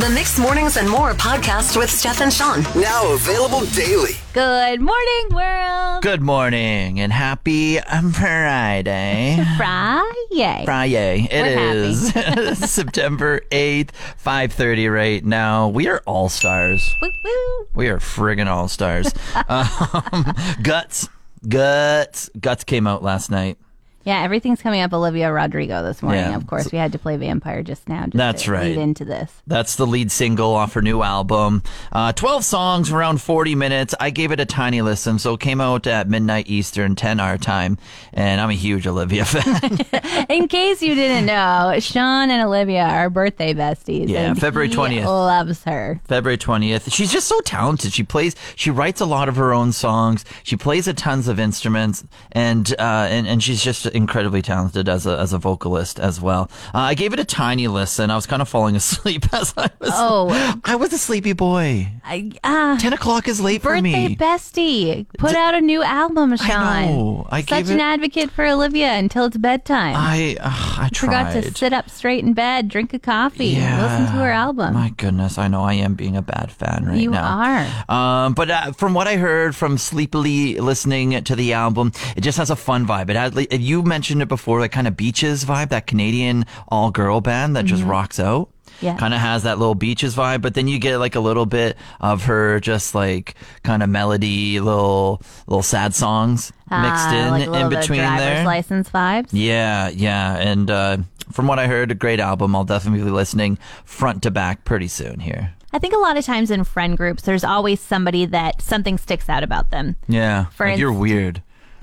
The Mix Mornings and More podcast with Steph and Sean. Now available daily. Good morning, world. Good morning and happy Friday. Friday. Friday. It We're is September 8th, 5:30 right now. We are all stars. Woo, woo. We are friggin' all stars. um, guts. Guts. Guts came out last night. Yeah, everything's coming up Olivia Rodrigo this morning. Yeah. Of course, we had to play Vampire just now. Just That's to right. Lead into this. That's the lead single off her new album. Uh, 12 songs, around 40 minutes. I gave it a tiny listen, so it came out at midnight Eastern, 10 our time, and I'm a huge Olivia fan. In case you didn't know, Sean and Olivia are birthday besties. Yeah, February he 20th. Loves her. February 20th. She's just so talented. She plays, she writes a lot of her own songs. She plays a tons of instruments and, uh, and, and she's just incredibly talented as a, as a vocalist as well. Uh, I gave it a tiny listen. I was kind of falling asleep as I was. Oh. I was a sleepy boy. I, uh, 10 o'clock is late for birthday me. bestie. Put out a new album, Sean. know. I Such an it- advocate for Olivia until it's bedtime. I, uh, I Forgot tried. to sit up straight in bed, drink a coffee, and listen to her album. My goodness, I know I am being a bad fan right You now. are. Um, but uh, from what I heard from sleepily listening to the album, it just has a fun vibe. It had, like, you mentioned it before, like kind of beaches vibe, that Canadian all girl band that just rocks out. Mm-hmm. Yeah. Kind of has that little beaches vibe, but then you get like a little bit of her just like kind of melody, little little sad songs mixed Ah, in like in between there. license vibes. Yeah, yeah. And uh, from what I heard, a great album. I'll definitely be listening front to back pretty soon here. I think a lot of times in friend groups, there's always somebody that something sticks out about them. Yeah. For like, you're weird.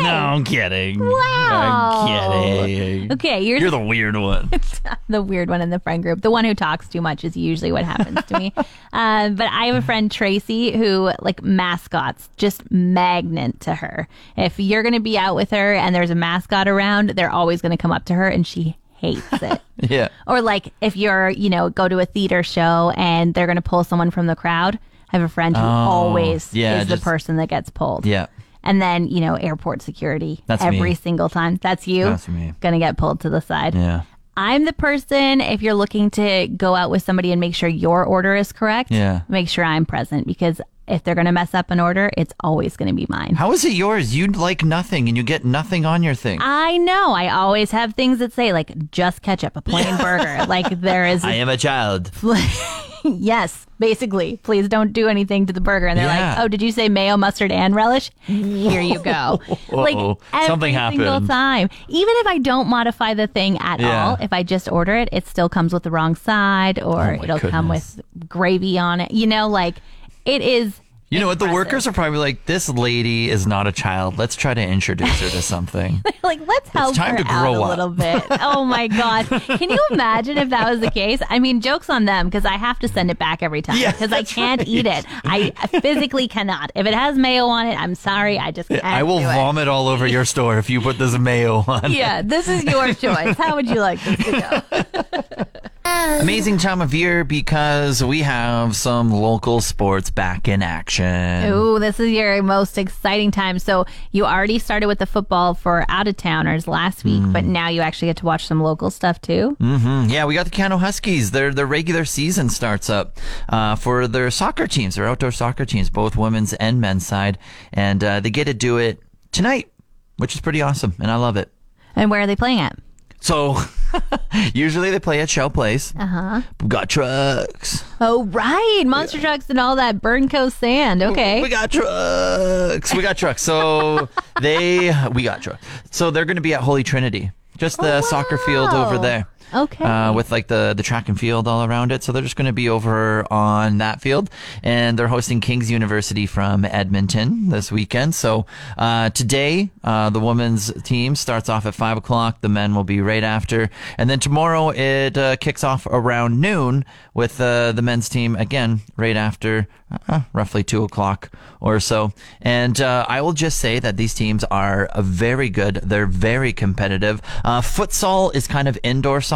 no, I'm kidding. Wow. I'm kidding. Okay, you're, You're the weird one. the weird one in the friend group. The one who talks too much is usually what happens to me. Uh, but I have a friend Tracy who like mascots just magnet to her. If you're going to be out with her and there's a mascot around, they're always going to come up to her, and she hates it. yeah. Or like if you're, you know, go to a theater show and they're going to pull someone from the crowd. I have a friend who always Oh, yeah, is the just- person that gets pulled. Yeah. And then, you know, airport security That's every me. single time. That's you. That's me. Gonna get pulled to the side. Yeah. I'm the person, if you're looking to go out with somebody and make sure your order is correct, Yeah. make sure I'm present because if they're going to mess up an order, it's always going to be mine. How is it yours? You'd like nothing and you get nothing on your thing. I know. I always have things that say, like, just ketchup, a plain burger. Like, there is. I am a child. yes, basically. Please don't do anything to the burger. And they're Yeah. like, oh, did you say mayo, mustard, and relish? Here you go. like, every Something single time. Even if I don't modify the thing at Yeah. all, if I just order it, it still comes with the wrong side or Oh it'll come with gravy on it. You know, like, it is. You know what? The impressive. workers are probably like, this lady is not a child. Let's try to introduce her to something. like let's help time her to out grow a little bit. Oh my god! Can you imagine if that was the case? I mean, jokes on them because I have to send it back every time Yeah, because I can't right. eat it. I physically cannot. If it has mayo on it, I'm sorry. I just can't. I will do it. vomit all over your store if you put this mayo on. Yeah, this is your choice. How would you like this to go? Amazing time of year because we have some local sports back in action. Ooh, this is your most exciting time. So you already started with the football for out of towners last week, but now you actually get to watch some local stuff too. Mm, Yeah, we got the Keyano Huskies. Their their regular season starts up uh, for their soccer teams, their outdoor soccer teams, both women's and men's side, and uh, they get to do it tonight, which is pretty awesome, and I love it. And where are they playing at? So usually they play at Shell Place. Uh Uh-huh. We got trucks. Oh, right, monster trucks and all that burn coast sand. Okay. We got trucks. We got trucks. So they we got trucks. So they're going to be at Holy Trinity, just the Oh, soccer field over there. Okay. Uh, with like the the track and field all around it. So they're just going to be over on that field, and they're hosting King's University from Edmonton this weekend. So uh, today, uh, the women's team starts off at five o'clock. The men will be right after, and then tomorrow it uh, kicks off around noon with uh, the men's team again right after, uh, roughly two o'clock or so. And I will just say that these teams are very good. They're very competitive. Futsal is kind of indoor soccer,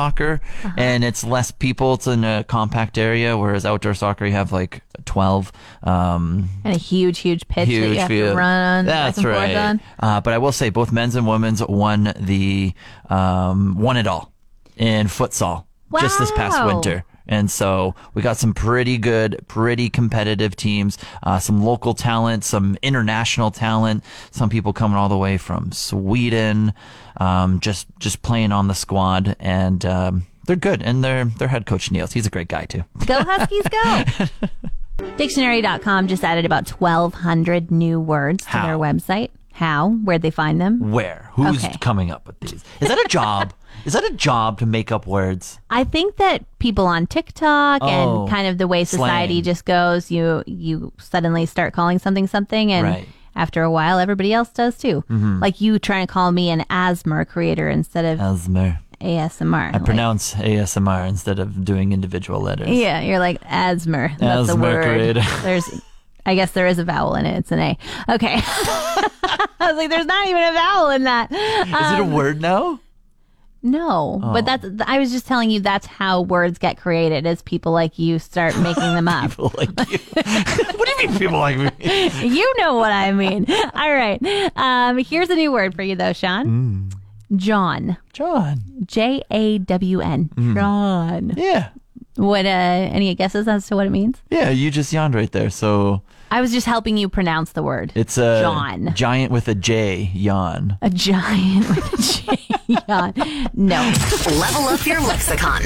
and it's less people. It's in a compact area, whereas outdoor soccer you have like twelve. Um, and a huge, huge pitch that you have field. to run on. That's right. on. Uh, but I will say both men's and women's won the um, won it all in futsal just this past winter. And so we got some pretty good, pretty competitive teams, uh, some local talent, some international talent, some people coming all the way from Sweden, um, just just playing on the squad, and um, they're good. And their their head coach Niels, he's a great guy too. Go Huskies, go! Dictionary.com just added about 1,200 new words to How? their website. How? Where'd they find them? Where? Who's Okay. coming up with these? Is that a job? Is that a job to make up words? I think that people on TikTok Oh, and kind of the way society slang. just goes, you you suddenly start calling something something, and Right. Mm-hmm. after a while, everybody else does too. Like you trying to call me an ASMR creator instead of Asmer. ASMR. I Like, pronounce ASMR instead of doing individual letters. Yeah, you're like ASMR. That's ASMR word. creator. There's, I guess there is a vowel in it. It's an A. Okay. I was like, there's not even a vowel in that. Is Um, it a word now? No, Oh. but that's. I was just telling you that's how words get created. Is people like you start making them up. People like you. what do you mean people like me? you know what I mean. All right. Um, here's a new word for you though, Sean. Mm. Jawn. Jawn. J A W N. Mm. Jawn. Yeah. What? Uh, any guesses as to what it means? Yeah, you just yawned right there. So I was just helping you pronounce the word. it's a Jawn. giant with a J, yawn. A giant with a J. Jawn. No. Level up your lexicon.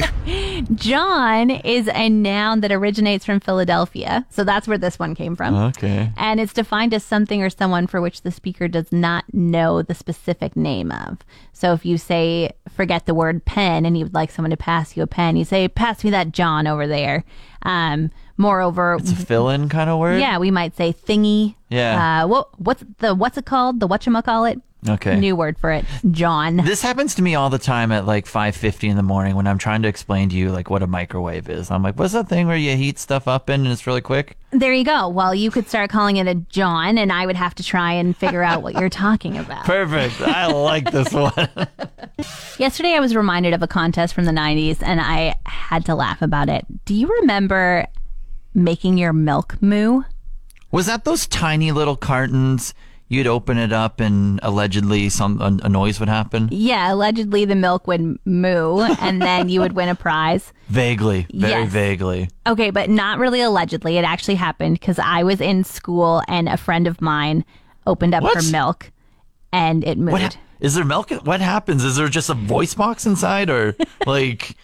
Jawn is a noun that originates from Philadelphia. So that's where this one came from. Okay. And it's defined as something or someone for which the speaker does not know the specific name of. So if you say, forget the word pen, and you would like someone to pass you a pen, you say, pass me that Jawn over there. Um, moreover, It's a fill in kind of word? yeah, we might say thingy. Yeah. Uh, what, what's the, what's it called? The whatchamacallit? Okay. New word for it. Jawn. This happens to me all the time at like 5:50 in the morning when I'm trying to explain to you like what a microwave is. I'm like, "What's that thing where you heat stuff up in and it's really quick?" There you go. Well, you could start calling it a Jawn, and I would have to try and figure out what you're talking about. Perfect. I like this one. Yesterday, I was reminded of a contest from the 90s, and I had to laugh about it. Do you remember making your milk moo? Was that those tiny little cartons? You'd open it up and allegedly some a, a noise would happen. Yeah, allegedly the milk would moo, and then you would win a prize. Vaguely, very Yes. vaguely. Okay, but not really allegedly. It actually happened because I was in school, and a friend of mine opened up What? her milk, and it mooed. What hap- is there milk? What happens? Is there just a voice box inside, or like?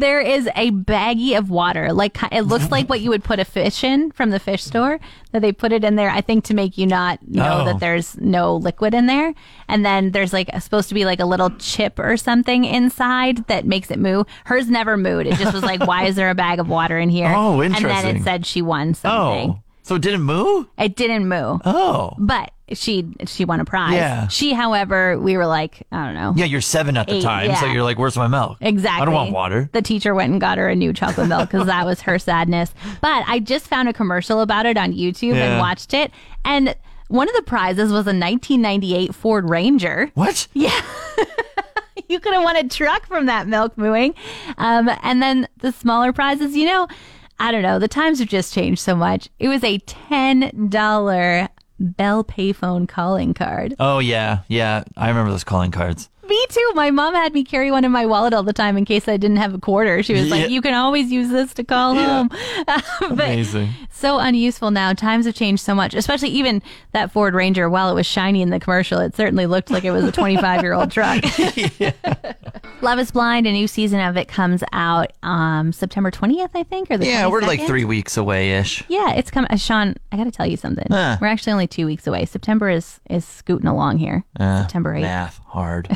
There is a baggie of water. Like it looks like what you would put a fish in from the fish store. That they put it in there, I think, to make you not know Oh. that there's no liquid in there. And then there's like supposed to be like a little chip or something inside that makes it moo. Hers never mooed. It just was like, why is there a bag of water in here? Oh, interesting. And then it said she won something. Oh, so it didn't move? It didn't moo. Oh, But she she won a prize. Yeah. She, however, we were like, I don't know. yeah. You're seven at the Eight, time, so you're like, "Where's my milk?" Exactly. I don't want water. The teacher went and got her a new chocolate milk because that was her sadness. But I just found a commercial about it on YouTube and watched it. And one of the prizes was a 1998 Ford Ranger. What? Yeah. you could have won a truck from that milk mooing. Um, and then the smaller prizes, you know, I don't know. The times have just changed so much. It was a $10 Bell payphone calling card. Oh yeah, yeah. I remember those calling cards. Me too. My mom had me carry one in my wallet all the time in case I didn't have a quarter. She was Yeah. like, "You can always use this to call Yeah. home." but Amazing. so unuseful now. Times have changed so much. Especially even that Ford Ranger. While it was shiny in the commercial, it certainly looked like it was a 25 year old truck. Love is Blind. A new season of it comes out um, September 20th, I think, or the Yeah, we're like three weeks away ish. Yeah, it's coming. Uh, Sean, I got to tell you something. Huh. We're actually only two weeks away. September is is scooting along here. September 8th. Math hard.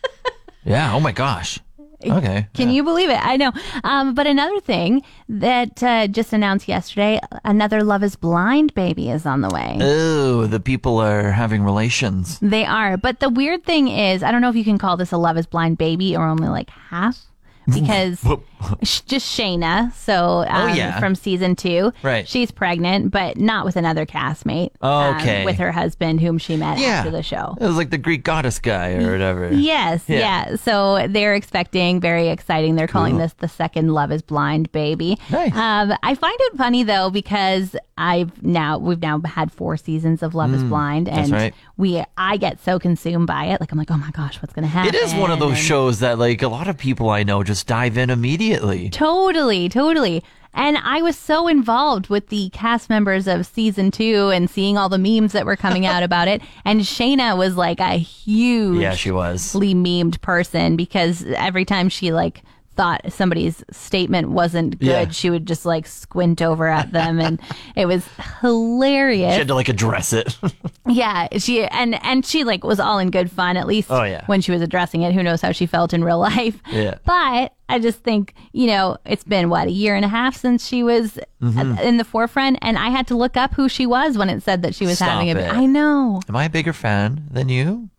yeah. Oh my gosh. Okay. Can you believe it? I know. Um, but another thing that uh, just announced yesterday, another Love is Blind baby is on the way. Oh, the people are having relations. They are. But the weird thing is, I don't know if you can call this a Love is Blind baby or only like half. Because just Shaina, so um, Oh, yeah. from season two, Right. She's pregnant, but not with another castmate. um, Okay. with her husband, whom she met Yeah. after the show. It was like the Greek goddess guy or whatever. Yes, Yeah. yeah. So they're expecting, very exciting. They're calling this the second Love is Blind baby. Nice. Um, I find it funny though because I've now we've now had four seasons of Love is Blind, and Mm, right. we I get so consumed by it. Like I'm like, oh my gosh, what's gonna happen? It is one of those And- shows that like a lot of people I know just dive in immediately. Totally, totally. And I was so involved with the cast members of season two and seeing all the memes that were coming out about it. And Shaina was like a huge Yeah, she was. memed person because every time she like thought somebody's statement wasn't good, Yeah. she would just like squint over at them and it was hilarious. She had to like address it. Yeah, she and and she like was all in good fun at least Oh, yeah. when she was addressing it. Who knows how she felt in real life? Yeah. But I just think, you know, it's been what, a year and a half since she was Mm-hmm. in the forefront and I had to look up who she was when it said that she was Stop having a it. I know. Am I a bigger fan than you?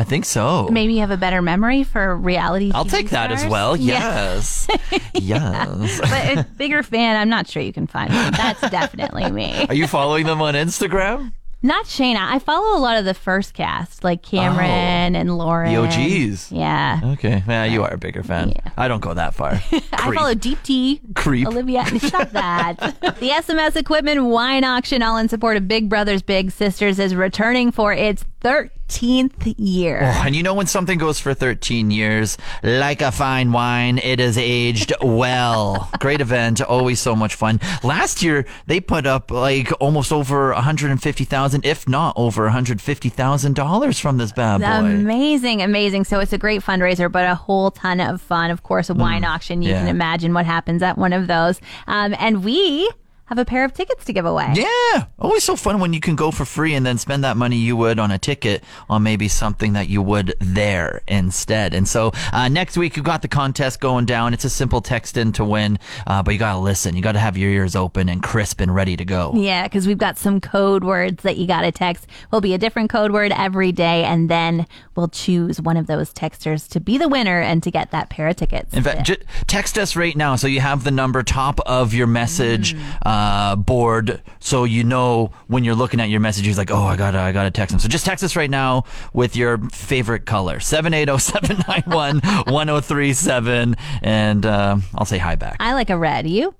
I think so. Maybe you have a better memory for reality I'll take that as well. Yeah. Yes. yes. but a bigger fan, I'm not sure you can find me. That's definitely me. Are you following them on Instagram? Not Shaina. I follow a lot of the first cast, like Cameron oh. and Lauren. Oh. The OGs. Yeah. Okay. Yeah, you are a bigger fan. I don't go that far. I follow Deepti. Creep. Olivia. Stop that. the SMS Equipment Wine Auction, all in support of Big Brothers Big Sisters, is returning for its 13th year. And you know when something goes for 13 years, like a fine wine, it is aged well. Great event, always so much fun. Last year they put up like almost over 150,000, if not over 150,000 dollars from this bad boy. Amazing, amazing. So it's a great fundraiser, but a whole ton of fun. Of course, a wine auction. You Mm. yeah. can imagine what happens at one of those. Um, and we have a pair of tickets to give away. Yeah, always so fun when you can go for free and then spend that money you would on a ticket on maybe something that you would there instead. And so uh, next week you've got the contest going down. It's a simple text in to win, uh, but you got to listen. You got to have your ears open and crisp and ready to go. Yeah, because we've got some code words that you got to text. Will be a different code word every day, and then we'll choose one of those texters to be the winner and to get that pair of tickets. In fact, ju- text us right now so you have the number top of your message uh, board, so you know when you're looking at your messages, like, oh, I gotta, I gotta text them. So just text us right now with your favorite color, seven eight zero seven nine one one zero three seven, and uh, I'll say hi back. I like a red. You?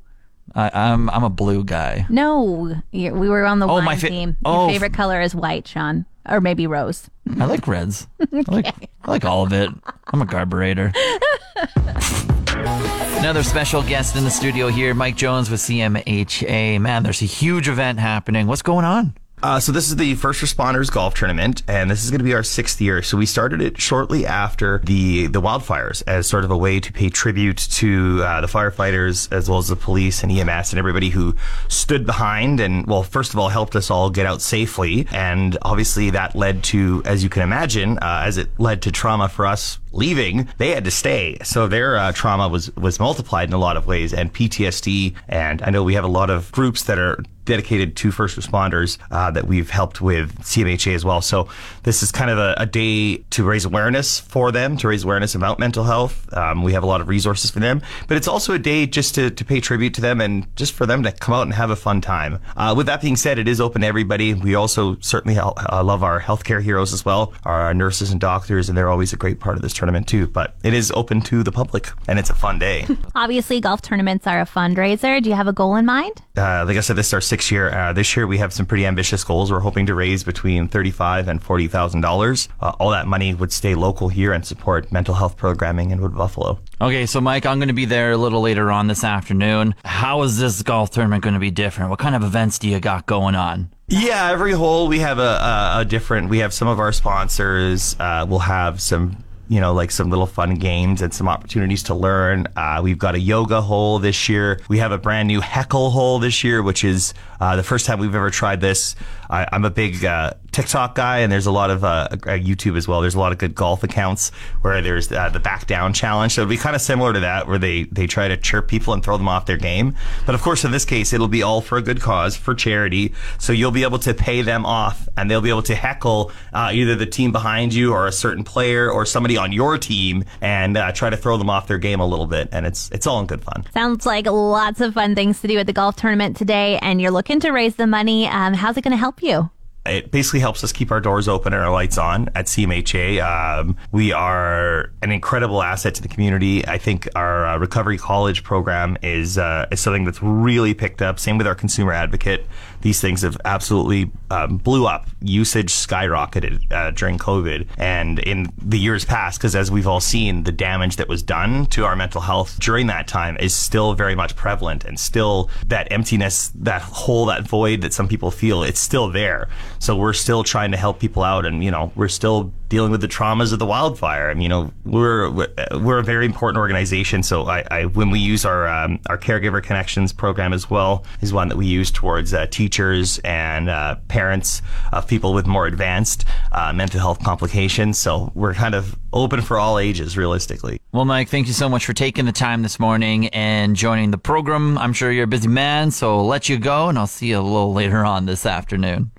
I, I'm, I'm a blue guy. No, we were on the Oh, my fa- team. Your oh, favorite color is white, Sean, or maybe rose. I like reds. I, like, I like all of it. I'm a carburetor. Another special guest in the studio here, Mike Jones with CMHA. Man, there's a huge event happening. What's going on? Uh, so this is the First Responders Golf Tournament, and this is going to be our sixth year. So we started it shortly after the the wildfires as sort of a way to pay tribute to uh, the firefighters as well as the police and EMS and everybody who stood behind and well, first of all, helped us all get out safely, and obviously that led to, as you can imagine, uh, as it led to trauma for us leaving, they had to stay. So their uh, trauma was was multiplied in a lot of ways, and PTSD. And I know we have a lot of groups that are dedicated to first responders uh, that we've helped with CMHA as well. So this is kind of a, a day to raise awareness for them, to raise awareness about mental health. Um, we have a lot of resources for them, but it's also a day just to, to pay tribute to them and just for them to come out and have a fun time. Uh, with that being said, it is open to everybody. We also certainly hel- uh, love our healthcare heroes as well, our nurses and doctors, and they're always a great part of this tournament too. But it is open to the public, and it's a fun day. Obviously, golf tournaments are a fundraiser. Do you have a goal in mind? Uh, like I said, this is our sixth year. Uh, this year we have some pretty ambitious goals. We're hoping to raise between thirty-five and forty thousand dollars. Uh, all that money would stay local here and support mental health programming in Wood Buffalo. Okay, so Mike, I'm going to be there a little later on this afternoon. How is this golf tournament going to be different? What kind of events do you got going on? Yeah, every hole we have a, a, a different. We have some of our sponsors. Uh, we'll have some, you know, like some little fun games and some opportunities to learn. Uh, we've got a yoga hole this year. We have a brand new heckle hole this year, which is uh, the first time we've ever tried this. I, I'm a big uh, TikTok guy, and there's a lot of uh, uh, YouTube as well. There's a lot of good golf accounts where there's uh, the back down challenge. So it'll be kind of similar to that, where they they try to chirp people and throw them off their game. But of course, in this case, it'll be all for a good cause, for charity. So you'll be able to pay them off, and they'll be able to heckle uh, either the team behind you or a certain player or somebody on your team, and try to throw them off their game a little bit. And it's it's all in good fun. Sounds like lots of fun things to do at the golf tournament today, and you're looking to raise the money. Um, how's it going to help you? it basically helps us keep our doors open and our lights on at CMHA. Um, we are an incredible asset to the community. I think our uh, recovery college program is uh, is something that's really picked up. Same with our consumer advocate. These things have absolutely um, blew up. Usage skyrocketed uh, during COVID and in the years past, because as we've all seen, the damage that was done to our mental health during that time is still very much prevalent and still that emptiness, that hole, that void that some people feel, it's still there. So we're still trying to help people out, and you know, we're still dealing with the traumas of the wildfire. And you know, we're we're a very important organization. So I, I when we use our um, our caregiver connections program as well is one that we use towards uh, teachers and uh, parents of people with more advanced uh, mental health complications. So we're kind of open for all ages, realistically. Well, Mike, thank you so much for taking the time this morning and joining the program. I'm sure you're a busy man, so I'll let you go, and I'll see you a little later on this afternoon.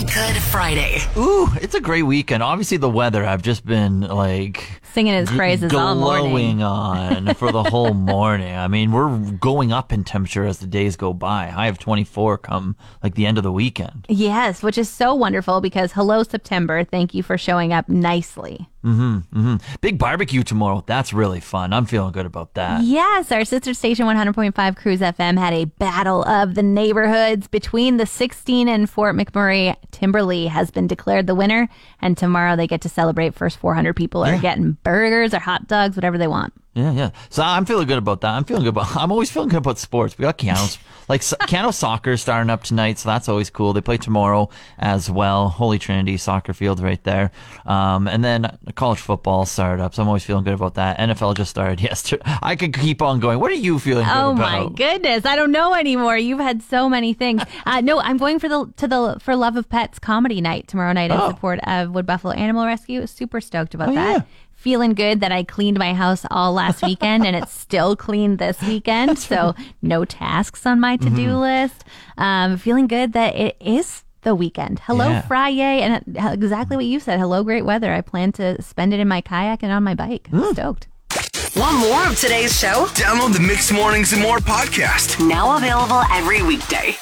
Good Friday. Ooh, it's a great weekend. Obviously, the weather I've just been like Singing his praises all morning. glowing on for the whole morning. I mean, we're going up in temperature as the days go by. High of 24 come like the end of the weekend. Yes, which is so wonderful because hello, September. Thank you for showing up nicely. Mm-hmm, mm-hmm. Big barbecue tomorrow. That's really fun. I'm feeling good about that. Yes, our sister station 100.5 Cruise FM had a battle of the neighborhoods between the 16 and Fort McMurray. Timberlea has been declared the winner, and tomorrow they get to celebrate. First 400 people are getting burgers or hot dogs, whatever they want. Yeah, yeah. So I'm feeling good about that. I'm feeling good about. I'm always feeling good about sports. We got Keyano, like Keyano soccer starting up tonight, so that's always cool. They play tomorrow as well. Holy Trinity soccer field right there, um, and then college football started up. So I'm always feeling good about that. NFL just started yesterday. I could keep on going. What are you feeling good about? Oh my goodness, I don't know anymore. You've had so many things. Uh, no, I'm going for the to the for Love of Pets comedy night tomorrow night in Oh. support of Wood Buffalo Animal Rescue. Super stoked about Oh, that. yeah. Feeling good that I cleaned my house all last weekend and it's still clean this weekend. so no tasks on my to do Mm-hmm. list. Um, feeling good that it is the weekend. Hello Yeah. Friday, and uh, exactly what you said. Hello great weather. I plan to spend it in my kayak and on my bike. Mm. Stoked. Want more of today's show? Download the Mix Mornings and More podcast. Now available every weekday.